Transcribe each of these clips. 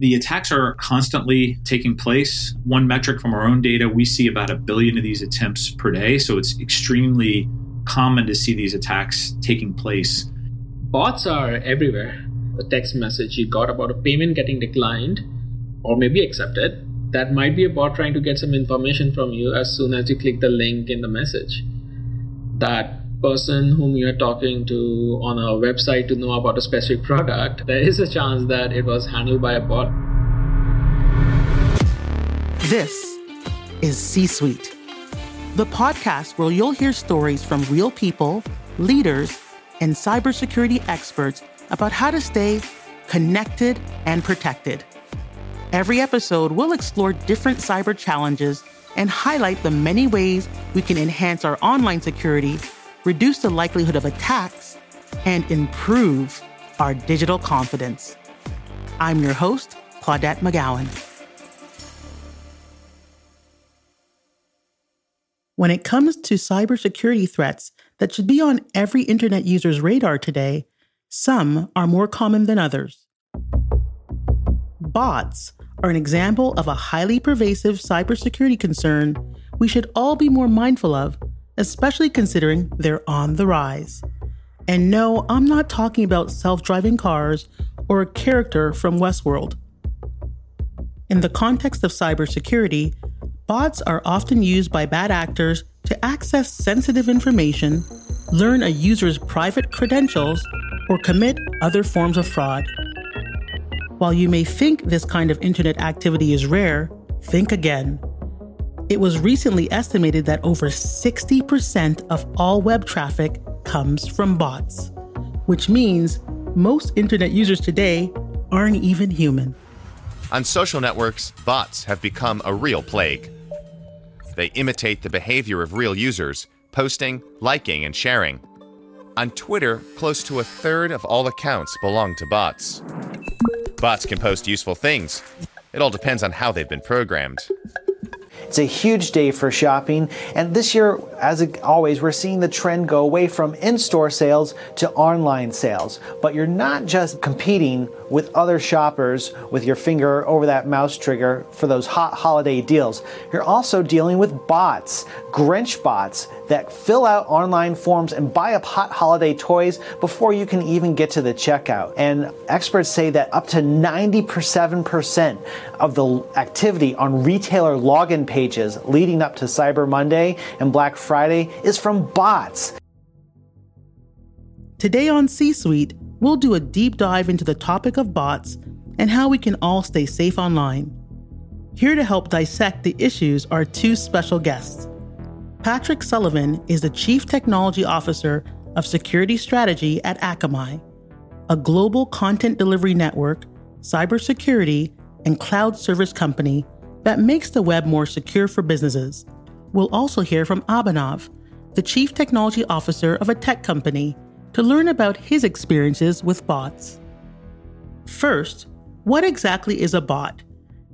The attacks are constantly taking place. One metric from our own data, we see about a billion of these attempts per day. So it's extremely common to see these attacks taking place. Bots are everywhere. The text message you got about a payment getting declined or maybe accepted, that might be a bot trying to get some information from you as soon as you click the link in the message. That person whom you are talking to on a website to know about a specific product, there is a chance that it was handled by a bot. This is C Suite, the podcast where you'll hear stories from real people, leaders, and cybersecurity experts about how to stay connected and protected. Every episode will explore different cyber challenges and highlight the many ways we can enhance our online security reduce the likelihood of attacks, and improve our digital confidence. I'm your host, Claudette McGowan. When it comes to cybersecurity threats that should be on every internet user's radar today, some are more common than others. Bots are an example of a highly pervasive cybersecurity concern we should all be more mindful of especially considering they're on the rise. And no, I'm not talking about self driving cars or a character from Westworld. In the context of cybersecurity, bots are often used by bad actors to access sensitive information, learn a user's private credentials, or commit other forms of fraud. While you may think this kind of internet activity is rare, think again. It was recently estimated that over 60% of all web traffic comes from bots, which means most internet users today aren't even human. On social networks, bots have become a real plague. They imitate the behavior of real users, posting, liking, and sharing. On Twitter, close to a third of all accounts belong to bots. Bots can post useful things. It all depends on how they've been programmed. It's a huge day for shopping, and this year, as always, we're seeing the trend go away from in store sales to online sales. But you're not just competing with other shoppers with your finger over that mouse trigger for those hot holiday deals. You're also dealing with bots, Grinch bots that fill out online forms and buy up hot holiday toys before you can even get to the checkout. And experts say that up to 97% of the activity on retailer login pages leading up to Cyber Monday and Black Friday is from bots. Today on C Suite, we'll do a deep dive into the topic of bots and how we can all stay safe online. Here to help dissect the issues are two special guests. Patrick Sullivan is the Chief Technology Officer of Security Strategy at Akamai, a global content delivery network, cybersecurity, and cloud service company that makes the web more secure for businesses. We'll also hear from Abhinav, the Chief Technology Officer of a tech company to learn about his experiences with bots. First, what exactly is a bot?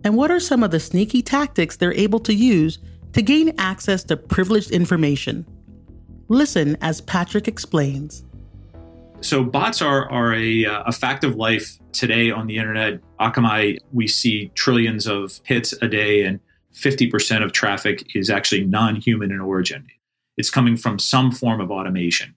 And what are some of the sneaky tactics they're able to use to gain access to privileged information? Listen as Patrick explains. So, bots are, are a, uh, a fact of life today on the internet. Akamai, we see trillions of hits a day, and 50% of traffic is actually non human in origin. It's coming from some form of automation.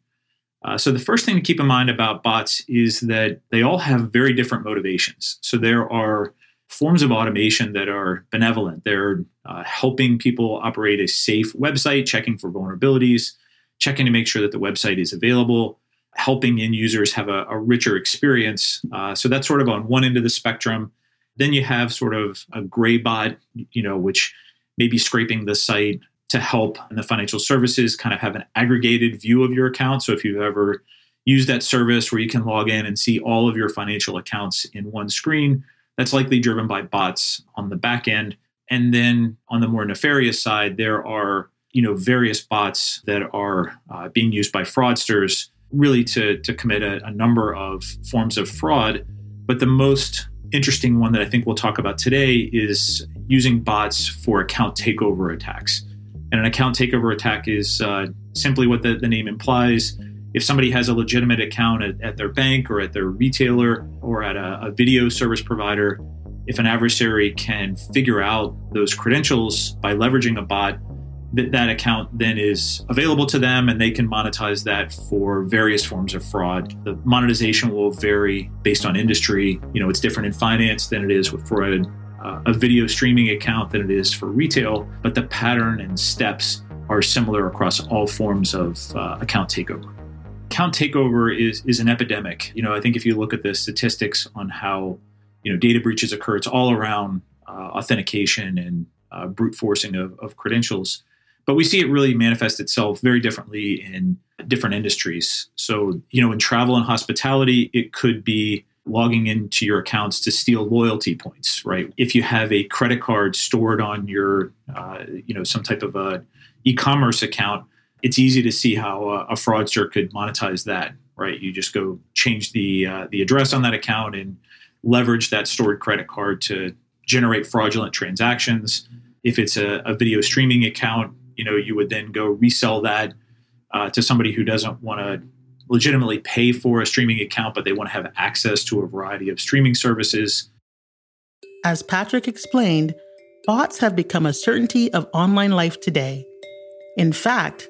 Uh, so the first thing to keep in mind about bots is that they all have very different motivations. So there are forms of automation that are benevolent. They're uh, helping people operate a safe website, checking for vulnerabilities, checking to make sure that the website is available, helping end users have a, a richer experience. Uh, so that's sort of on one end of the spectrum. Then you have sort of a gray bot, you know, which may be scraping the site to help in the financial services kind of have an aggregated view of your account. So if you've ever used that service where you can log in and see all of your financial accounts in one screen, that's likely driven by bots on the back end. And then on the more nefarious side, there are you know various bots that are uh, being used by fraudsters really to, to commit a, a number of forms of fraud. But the most interesting one that I think we'll talk about today is using bots for account takeover attacks. And an account takeover attack is uh, simply what the, the, name implies. If somebody has a legitimate account at, at, their bank or at their retailer or at a, a video service provider, if an adversary can figure out those credentials by leveraging a bot, that, that account then is available to them and they can monetize that for various forms of fraud. The monetization will vary based on industry. You know, it's different in finance than it is for a, a video streaming account than it is for retail, but the pattern and steps are similar across all forms of uh, account takeover. Account takeover is, is an epidemic. You know, I think if you look at the statistics on how, you know, data breaches occur, it's all around uh, authentication and uh, brute forcing of, of credentials but we see it really manifest itself very differently in different industries. So, you know, in travel and hospitality, it could be logging into your accounts to steal loyalty points, right? If you have a credit card stored on your, uh, you know, some type of a e-commerce account, it's easy to see how a, a fraudster could monetize that, right? You just go change the uh, the address on that account and leverage that stored credit card to generate fraudulent transactions. If it's a, a video streaming account, you know you would then go resell that uh, to somebody who doesn't want to legitimately pay for a streaming account but they want to have access to a variety of streaming services as patrick explained bots have become a certainty of online life today in fact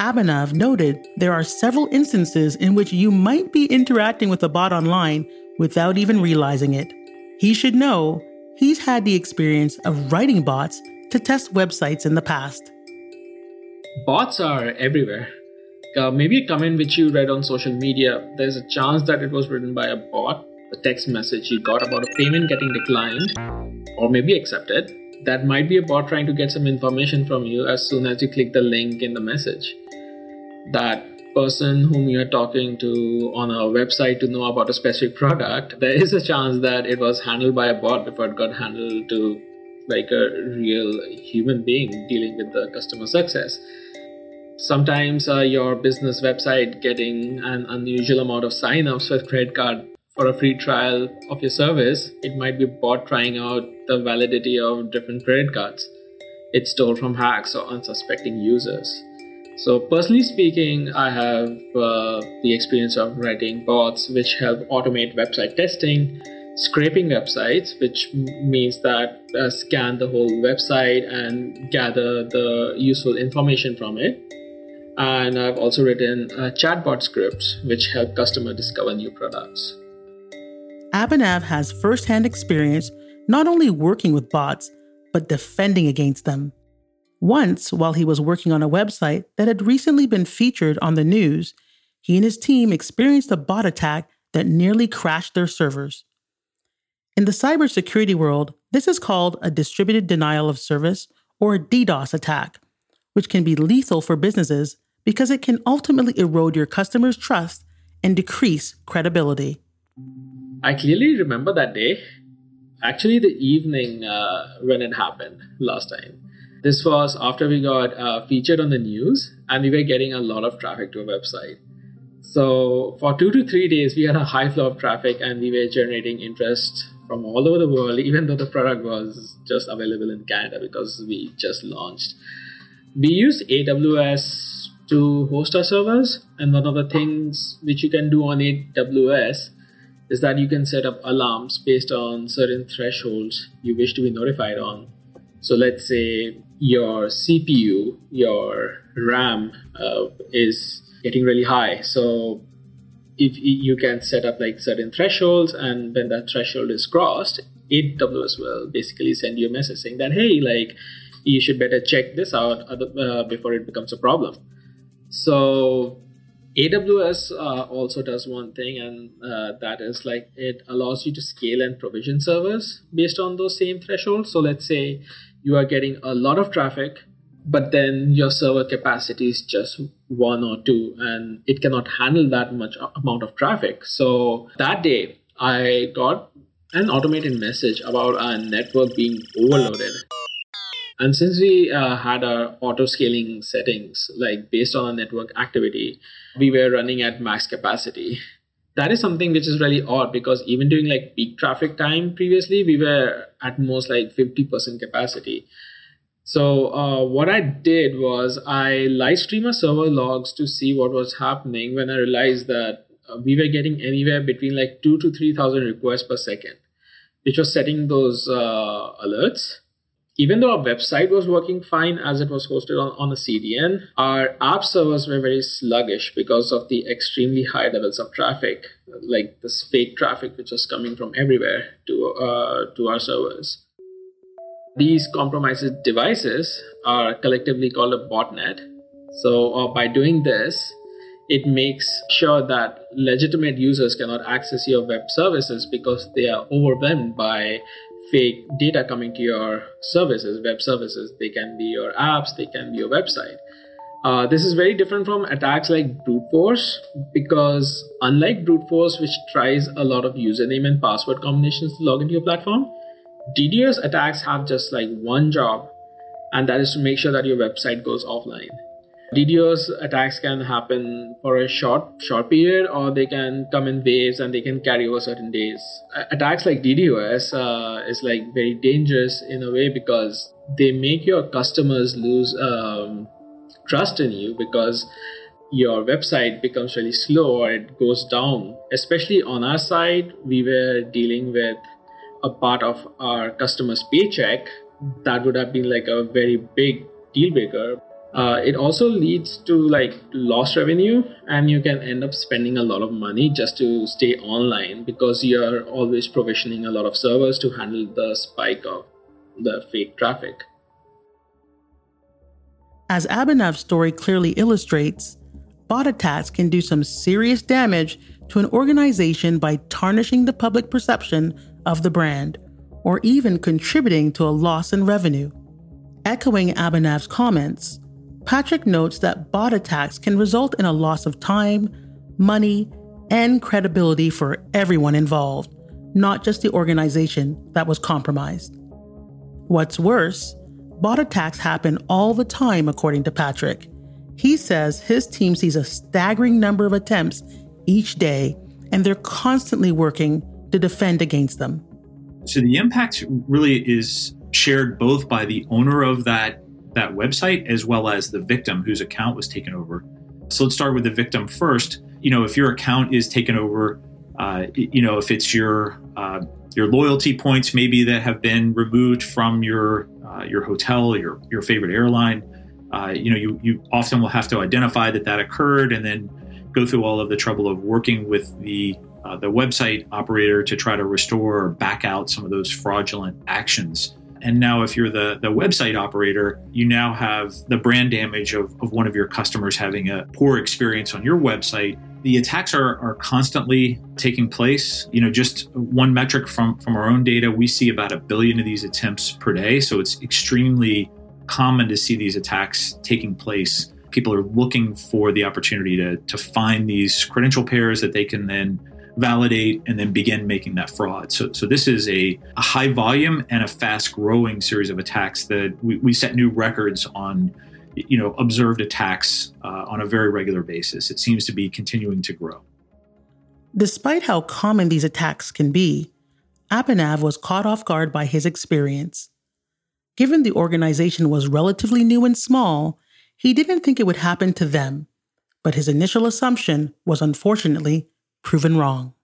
abhinav noted there are several instances in which you might be interacting with a bot online without even realizing it he should know he's had the experience of writing bots to test websites in the past. Bots are everywhere. Uh, maybe a comment which you read on social media, there's a chance that it was written by a bot, a text message you got about a payment getting declined or maybe accepted. That might be a bot trying to get some information from you as soon as you click the link in the message. That person whom you're talking to on a website to know about a specific product, there is a chance that it was handled by a bot before it got handled to like a real human being dealing with the customer success. Sometimes uh, your business website getting an unusual amount of sign-ups with credit card for a free trial of your service it might be bot trying out the validity of different credit cards. It's stole from hacks or unsuspecting users so personally speaking i have uh, the experience of writing bots which help automate website testing scraping websites, which means that uh, scan the whole website and gather the useful information from it. And I've also written uh, chatbot scripts, which help customer discover new products. Abhinav has firsthand experience not only working with bots, but defending against them. Once, while he was working on a website that had recently been featured on the news, he and his team experienced a bot attack that nearly crashed their servers. In the cybersecurity world, this is called a distributed denial of service or a DDoS attack, which can be lethal for businesses because it can ultimately erode your customers' trust and decrease credibility. I clearly remember that day. Actually, the evening uh, when it happened last time. This was after we got uh, featured on the news and we were getting a lot of traffic to our website. So, for two to three days, we had a high flow of traffic and we were generating interest from all over the world, even though the product was just available in Canada because we just launched. We use AWS to host our servers, and one of the things which you can do on AWS is that you can set up alarms based on certain thresholds you wish to be notified on. So let's say your CPU, your RAM uh, is getting really high. So if you can set up like certain thresholds and when that threshold is crossed aws will basically send you a message saying that hey like you should better check this out uh, before it becomes a problem so aws uh, also does one thing and uh, that is like it allows you to scale and provision servers based on those same thresholds so let's say you are getting a lot of traffic but then your server capacity is just one or two and it cannot handle that much amount of traffic. So that day i got an automated message about our network being overloaded. And since we uh, had our auto scaling settings like based on our network activity we were running at max capacity that is something which is really odd because even during like peak traffic time previously we were at most like 50% capacity so uh, what I did was I live stream a server logs to see what was happening when I realized that uh, we were getting anywhere between like two to three thousand requests per second, which was setting those uh, alerts. Even though our website was working fine as it was hosted on, on a CDN, our app servers were very sluggish because of the extremely high levels of traffic, like this fake traffic which was coming from everywhere to, uh, to our servers. These compromised devices are collectively called a botnet. So, uh, by doing this, it makes sure that legitimate users cannot access your web services because they are overwhelmed by fake data coming to your services, web services. They can be your apps, they can be your website. Uh, this is very different from attacks like brute force because, unlike brute force, which tries a lot of username and password combinations to log into your platform, DDoS attacks have just like one job, and that is to make sure that your website goes offline. DDoS attacks can happen for a short short period, or they can come in waves and they can carry over certain days. Attacks like DDoS uh, is like very dangerous in a way because they make your customers lose um, trust in you because your website becomes really slow or it goes down. Especially on our side, we were dealing with a part of our customer's paycheck that would have been like a very big deal breaker uh, it also leads to like lost revenue and you can end up spending a lot of money just to stay online because you're always provisioning a lot of servers to handle the spike of the fake traffic. As abhinav's story clearly illustrates bot attacks can do some serious damage to an organization by tarnishing the public perception of the brand or even contributing to a loss in revenue. Echoing abhinav's comments Patrick notes that bot attacks can result in a loss of time, money, and credibility for everyone involved, not just the organization that was compromised. What's worse, bot attacks happen all the time, according to Patrick. He says his team sees a staggering number of attempts each day, and they're constantly working to defend against them. So the impact really is shared both by the owner of that that website as well as the victim whose account was taken over. So let's start with the victim first. You know, if your account is taken over, uh, you know, if it's your uh, your loyalty points maybe that have been removed from your uh, your hotel, your your favorite airline, uh, you know, you you often will have to identify that that occurred and then go through all of the trouble of working with the uh, the website operator to try to restore or back out some of those fraudulent actions. And now, if you're the, the website operator, you now have the brand damage of, of one of your customers having a poor experience on your website. The attacks are, are constantly taking place. You know, just one metric from, from our own data, we see about a billion of these attempts per day. So it's extremely common to see these attacks taking place. People are looking for the opportunity to, to find these credential pairs that they can then validate, and then begin making that fraud. So, so this is a, a high volume and a fast growing series of attacks that we, we set new records on you know observed attacks uh, on a very regular basis. It seems to be continuing to grow. Despite how common these attacks can be, Abhinav was caught off guard by his experience. Given the organization was relatively new and small, he didn't think it would happen to them, but his initial assumption was unfortunately proven wrong.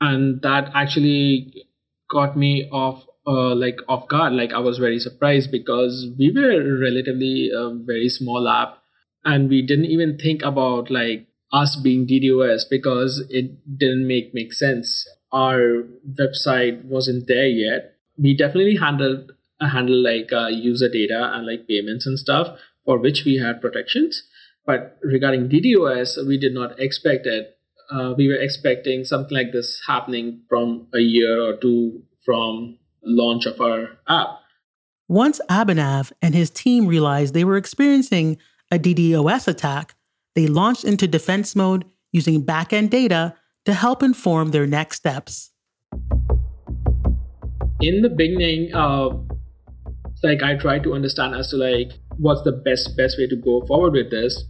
And that actually got me off uh, like off guard. Like I was very surprised because we were relatively a very small app, and we didn't even think about like us being DDoS because it didn't make make sense. Our website wasn't there yet. We definitely handled uh, handle like uh, user data and like payments and stuff for which we had protections. But regarding DDoS, we did not expect it uh, we were expecting something like this happening from a year or two from launch of our app. Once Abhinav and his team realized they were experiencing a DDoS attack, they launched into defense mode using backend data to help inform their next steps. In the beginning, uh, like I tried to understand as to like what's the best best way to go forward with this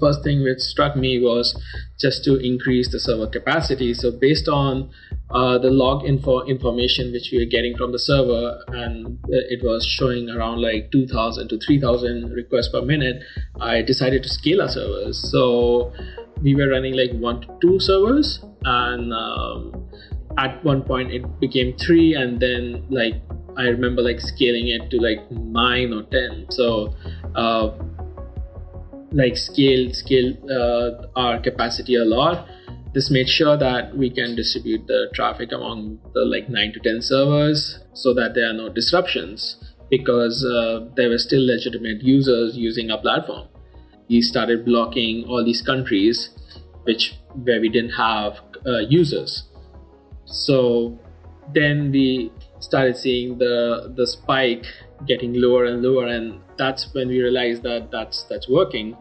first thing which struck me was just to increase the server capacity. So based on uh, the log info information which we were getting from the server, and it was showing around like 2,000 to 3,000 requests per minute, I decided to scale our servers. So we were running like one to two servers, and um, at one point it became three, and then like I remember like scaling it to like nine or ten. So uh, like scale scale uh, our capacity a lot. This made sure that we can distribute the traffic among the like nine to ten servers so that there are no disruptions because uh, there were still legitimate users using our platform. We started blocking all these countries which where we didn't have uh, users. So then we started seeing the the spike getting lower and lower, and that's when we realized that that's that's working.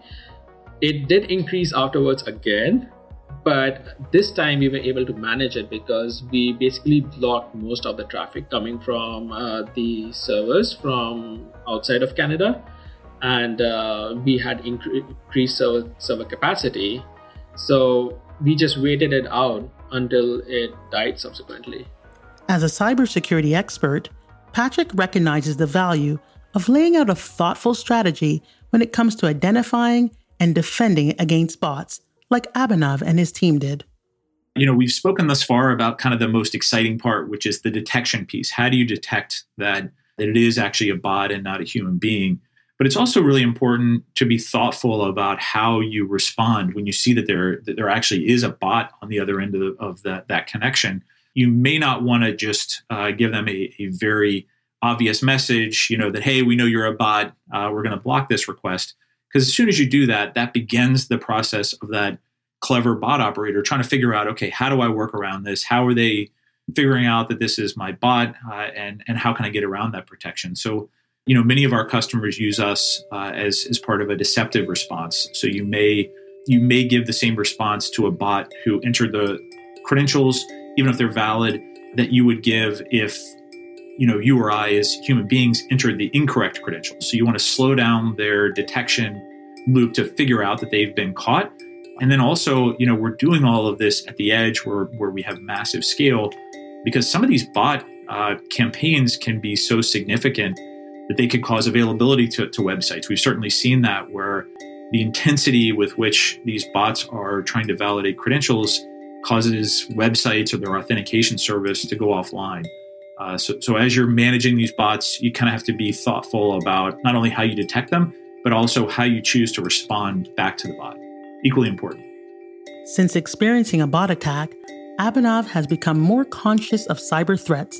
It did increase afterwards again, but this time we were able to manage it because we basically blocked most of the traffic coming from uh, the servers from outside of Canada, and uh, we had incre- increased server, server capacity. So we just waited it out until it died subsequently. As a cybersecurity expert, Patrick recognizes the value of laying out a thoughtful strategy when it comes to identifying and defending against bots, like Abhinav and his team did. You know, we've spoken thus far about kind of the most exciting part, which is the detection piece. How do you detect that that it is actually a bot and not a human being? But it's also really important to be thoughtful about how you respond when you see that there that there actually is a bot on the other end of, the, of the, that connection you may not want to just uh, give them a, a, very obvious message, you know, that, hey, we know you're a bot, uh, we're going to block this request. Because as soon as you do that, that begins the process of that clever bot operator trying to figure out, okay, how do I work around this? How are they figuring out that this is my bot, uh, and and how can I get around that protection? So, you know, many of our customers use us uh, as as part of a deceptive response. So you may you may give the same response to a bot who entered the credentials even if they're valid, that you would give if you know you or I as human beings entered the incorrect credentials. So you want to slow down their detection loop to figure out that they've been caught. And then also, you know, we're doing all of this at the edge where where we have massive scale because some of these bot uh, campaigns can be so significant that they could cause availability to, to websites. We've certainly seen that where the intensity with which these bots are trying to validate credentials causes websites or their authentication service to go offline. Uh, so, so as you're managing these bots, you kind of have to be thoughtful about not only how you detect them, but also how you choose to respond back to the bot. Equally important. Since experiencing a bot attack, Abhinav has become more conscious of cyber threats,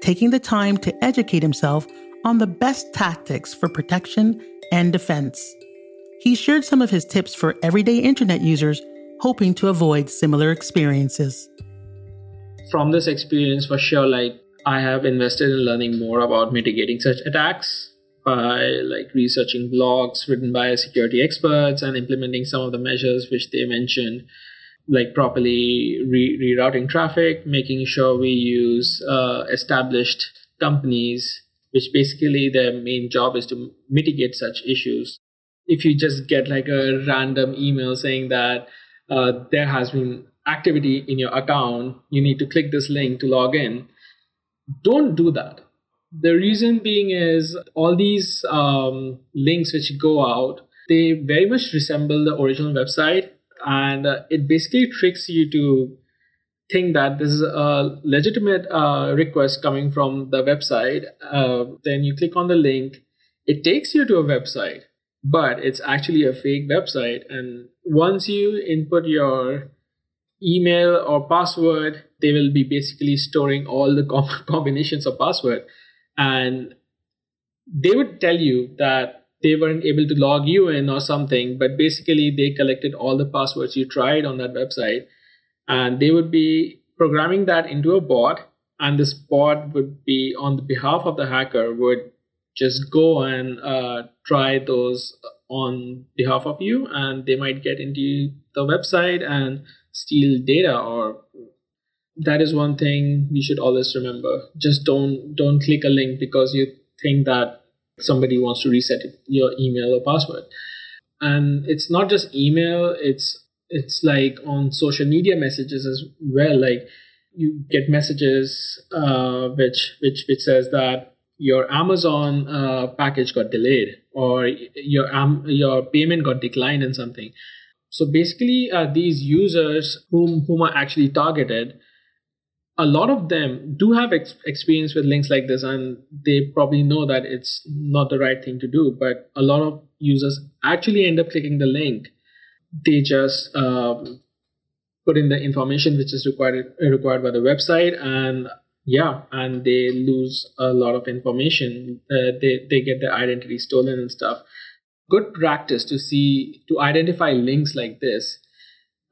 taking the time to educate himself on the best tactics for protection and defense. He shared some of his tips for everyday internet users hoping to avoid similar experiences. From this experience, for sure, like I have invested in learning more about mitigating such attacks by like researching blogs written by security experts and implementing some of the measures which they mentioned like properly re- rerouting traffic making sure we use uh, established companies which basically their main job is to mitigate such issues if you just get like a random email saying that uh, there has been activity in your account, you need to click this link to log in. Don't do that. The reason being is all these um, links which go out, they very much resemble the original website, and uh, it basically tricks you to think that this is a legitimate uh, request coming from the website. Uh, then you click on the link, it takes you to a website but it's actually a fake website. And once you input your email or password, they will be basically storing all the combinations of password. And they would tell you that they weren't able to log you in or something, but basically they collected all the passwords you tried on that website and they would be programming that into a bot and this bot would be on the behalf of the hacker would just go and uh, try those on behalf of you and they might get into the website and steal data or that is one thing we should always remember. Just don't don't click a link because you think that somebody wants to reset your email or password. And it's not just email it's it's like on social media messages as well. Like you get messages uh, which which which says that your Amazon uh, package got delayed or your um, your payment got declined in something. So basically, uh, these users whom whom are actually targeted a lot of them do have ex- experience with links like this and they probably know that it's not the right thing to do but a lot of users actually end up clicking the link they just um, put in the information which is required required by the website and yeah and they lose a lot of information. Uh, they they get their identity stolen and stuff. Good practice to see to identify links like this.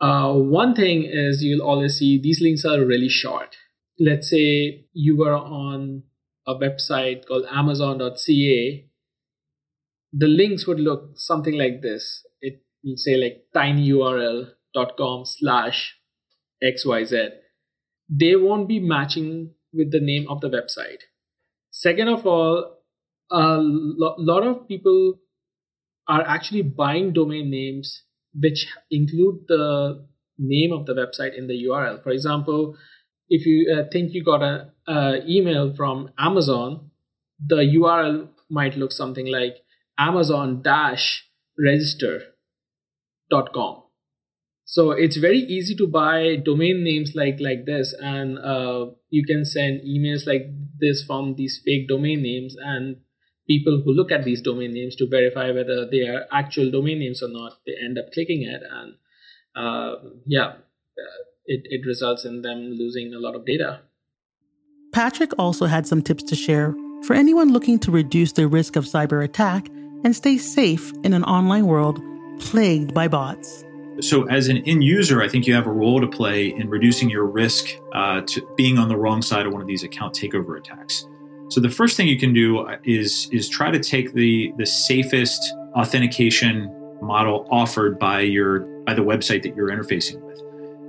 Uh, one thing is you'll always see these links are really short. Let's say you were on a website called amazon.ca the links would look something like this. It will say like tinyurl.com slash xyz they won't be matching with the name of the website. Second of all a lo- lot of people are actually buying domain names which include the name of the website in the url for example if you uh, think you got an email from amazon the url might look something like amazon dash register.com so it's very easy to buy domain names like like this and uh, you can send emails like this from these fake domain names and people who look at these domain names to verify whether they are actual domain names or not they end up clicking it and uh, yeah uh, it, it results in them losing a lot of data Patrick also had some tips to share for anyone looking to reduce the risk of cyber attack and stay safe in an online world plagued by bots. So, as an end user, I think you have a role to play in reducing your risk uh, to being on the wrong side of one of these account takeover attacks. So, the first thing you can do uh, is is try to take the the safest authentication model offered by your by the website that you're interfacing with,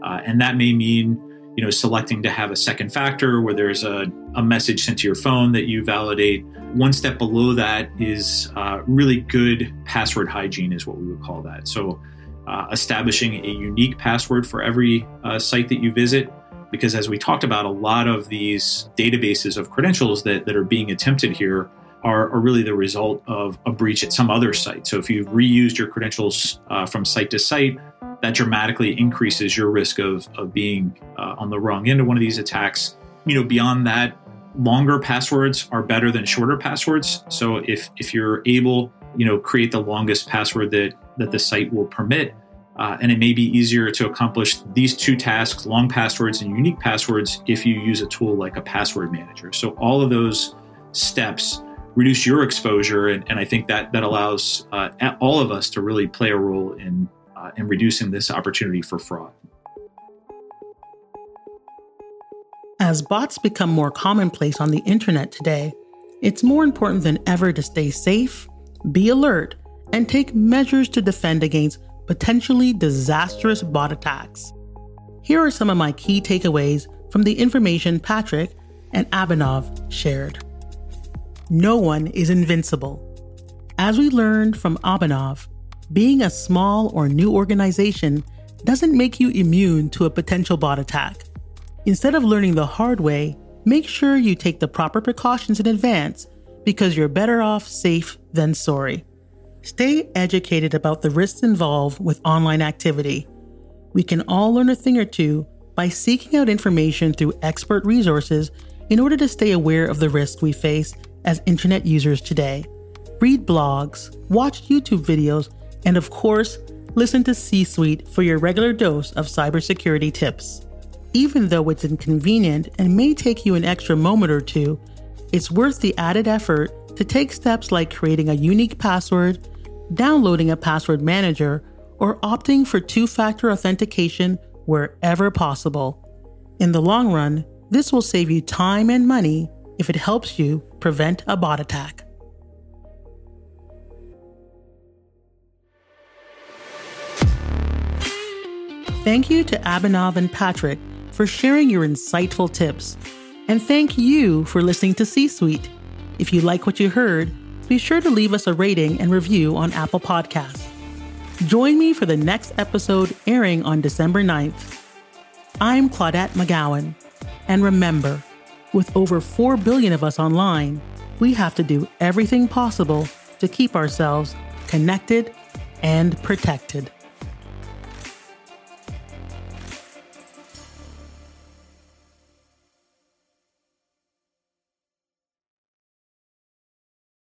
uh, and that may mean you know selecting to have a second factor where there's a, a message sent to your phone that you validate. One step below that is uh, really good password hygiene is what we would call that. So uh, establishing a unique password for every uh, site that you visit because as we talked about a lot of these databases of credentials that, that are being attempted here are, are really the result of a breach at some other site so if you've reused your credentials uh, from site to site that dramatically increases your risk of, of being uh, on the wrong end of one of these attacks. You know, beyond that, longer passwords are better than shorter passwords. So if if you're able, you know, create the longest password that that the site will permit, uh, and it may be easier to accomplish these two tasks, long passwords and unique passwords, if you use a tool like a password manager. So all of those steps reduce your exposure, and, and I think that that allows uh, all of us to really play a role in uh, in reducing this opportunity for fraud. As bots become more commonplace on the internet today, it's more important than ever to stay safe, be alert, and take measures to defend against potentially disastrous bot attacks. Here are some of my key takeaways from the information Patrick and Abhinav shared. No one is invincible. As we learned from Abhinav, being a small or new organization doesn't make you immune to a potential bot attack. Instead of learning the hard way, make sure you take the proper precautions in advance because you're better off safe than sorry. Stay educated about the risks involved with online activity. We can all learn a thing or two by seeking out information through expert resources in order to stay aware of the risks we face as internet users today. Read blogs, watch YouTube videos, and of course, listen to C Suite for your regular dose of cybersecurity tips. Even though it's inconvenient and may take you an extra moment or two, it's worth the added effort to take steps like creating a unique password, downloading a password manager, or opting for two factor authentication wherever possible. In the long run, this will save you time and money if it helps you prevent a bot attack. Thank you to Abhinav and Patrick for sharing your insightful tips. And thank you for listening to C Suite. If you like what you heard, be sure to leave us a rating and review on Apple Podcasts. Join me for the next episode airing on December 9th. I'm Claudette McGowan. And remember, with over 4 billion of us online, we have to do everything possible to keep ourselves connected and protected.